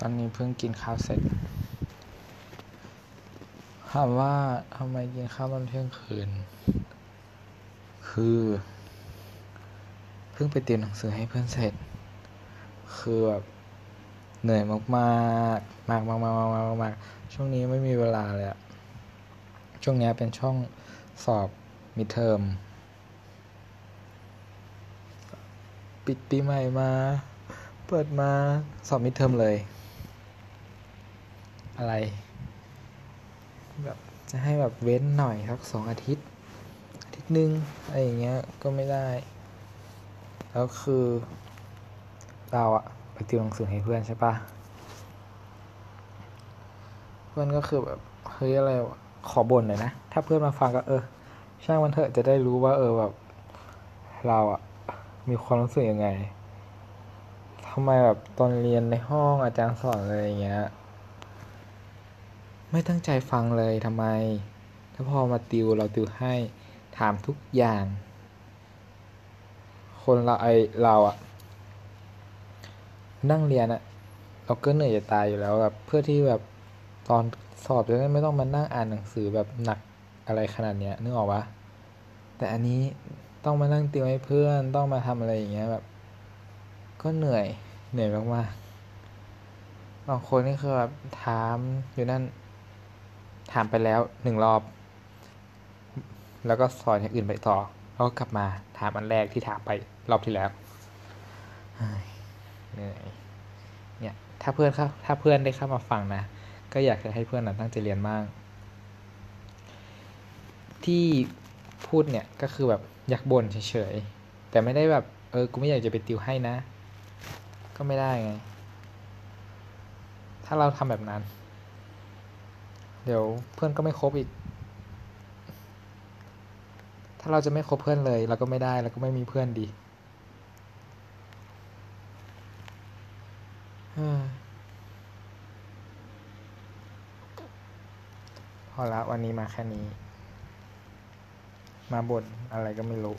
ตอนนี้เพิ่งกินข้าวเสร็จถามว่าทำไมกินข้าวตอนเที่ยงคืน คือ เพิ่งไปเตรียมหนังสือให้เพื่อนเสร็จ คือแบบเหนื่อยมากๆมากมากมากมากมากมากช่วงนี้ไม่มีเวลาเลยอะช่วงนี้เป็นช่วงสอบมิดเทอมปิดปีใหม่มา เปิดมาสอบมิดเทอมเลย อะไร แบบจะให้แบบเว้นหน่อยสักสองอาทิตย์อาทิตย์หนึ่งอะไรอย่างเงี้ยก็ไม่ได้ แล้วคือเราอะไปติวหนังสือให้เพื่อนใช่ปะเพื่อนก็คือแบบเฮ้ยอะไรวะขอบ่นหน่อยนะ ถ้าเพื่อนมาฟังก็เออ ช่างมันเถอะจะได้รู้ว่า เออแบบ เราอะมีความรู้สึกยังไงทำไมแบบตอนเรียนในห้องอาจารย์สอนอะไรอย่างเงี้ย ไม่ตั้งใจฟังเลยทำไม ถ้าพอมาติวเราติวให้ถามทุกอย่าง คนเราไอเราอะนั่งเรียนอะเราก็เหนื่อยจะตายอยู่แล้วแบบเพื่อที่แบบตอนสอบจะได้ไม่ต้องมานั่งอ่านหนังสือแบบหนักอะไรขนาดเนี้ยนึกออกปะแต่อันนี้ต้องมานั่งติวให้เพื่อนต้องมาทำอะไรอย่างเงี้ยแบบ ก็เหนื่อยเหนื่อยมากๆบางคนนี่คือแบบถามอยู่นั่น ถามไปแล้วหนึ่งรอบ แล้วก็สอนอย่างอื่นไปต่อแล้วก็กลับมาถามอันแรกที่ถามไปรอบที่แล้วเฮ้ยเหนื่อยเนี่ยถ้าเพื่อนเข้าถ้าเพื่อนได้เข้ามาฟังนะ ก็อยากจะให้เพื่อนนะตั้งใจเรียนมาก ที่พูดเนี่ยก็คือแบบอยากบ่นเฉยๆ แต่ไม่ได้แบบ เออ กูไม่อยากจะไปติวให้นะ ก็ไม่ได้ไง ถ้าเราทำแบบนั้น เดี๋ยวเพื่อนก็ไม่ครบอีก ถ้าเราจะไม่คบเพื่อนเลยเราก็ไม่ได้เราก็ไม่มีเพื่อนดีพอละวันนี้มาแค่นี้ มาบ่นอะไรก็ไม่รู้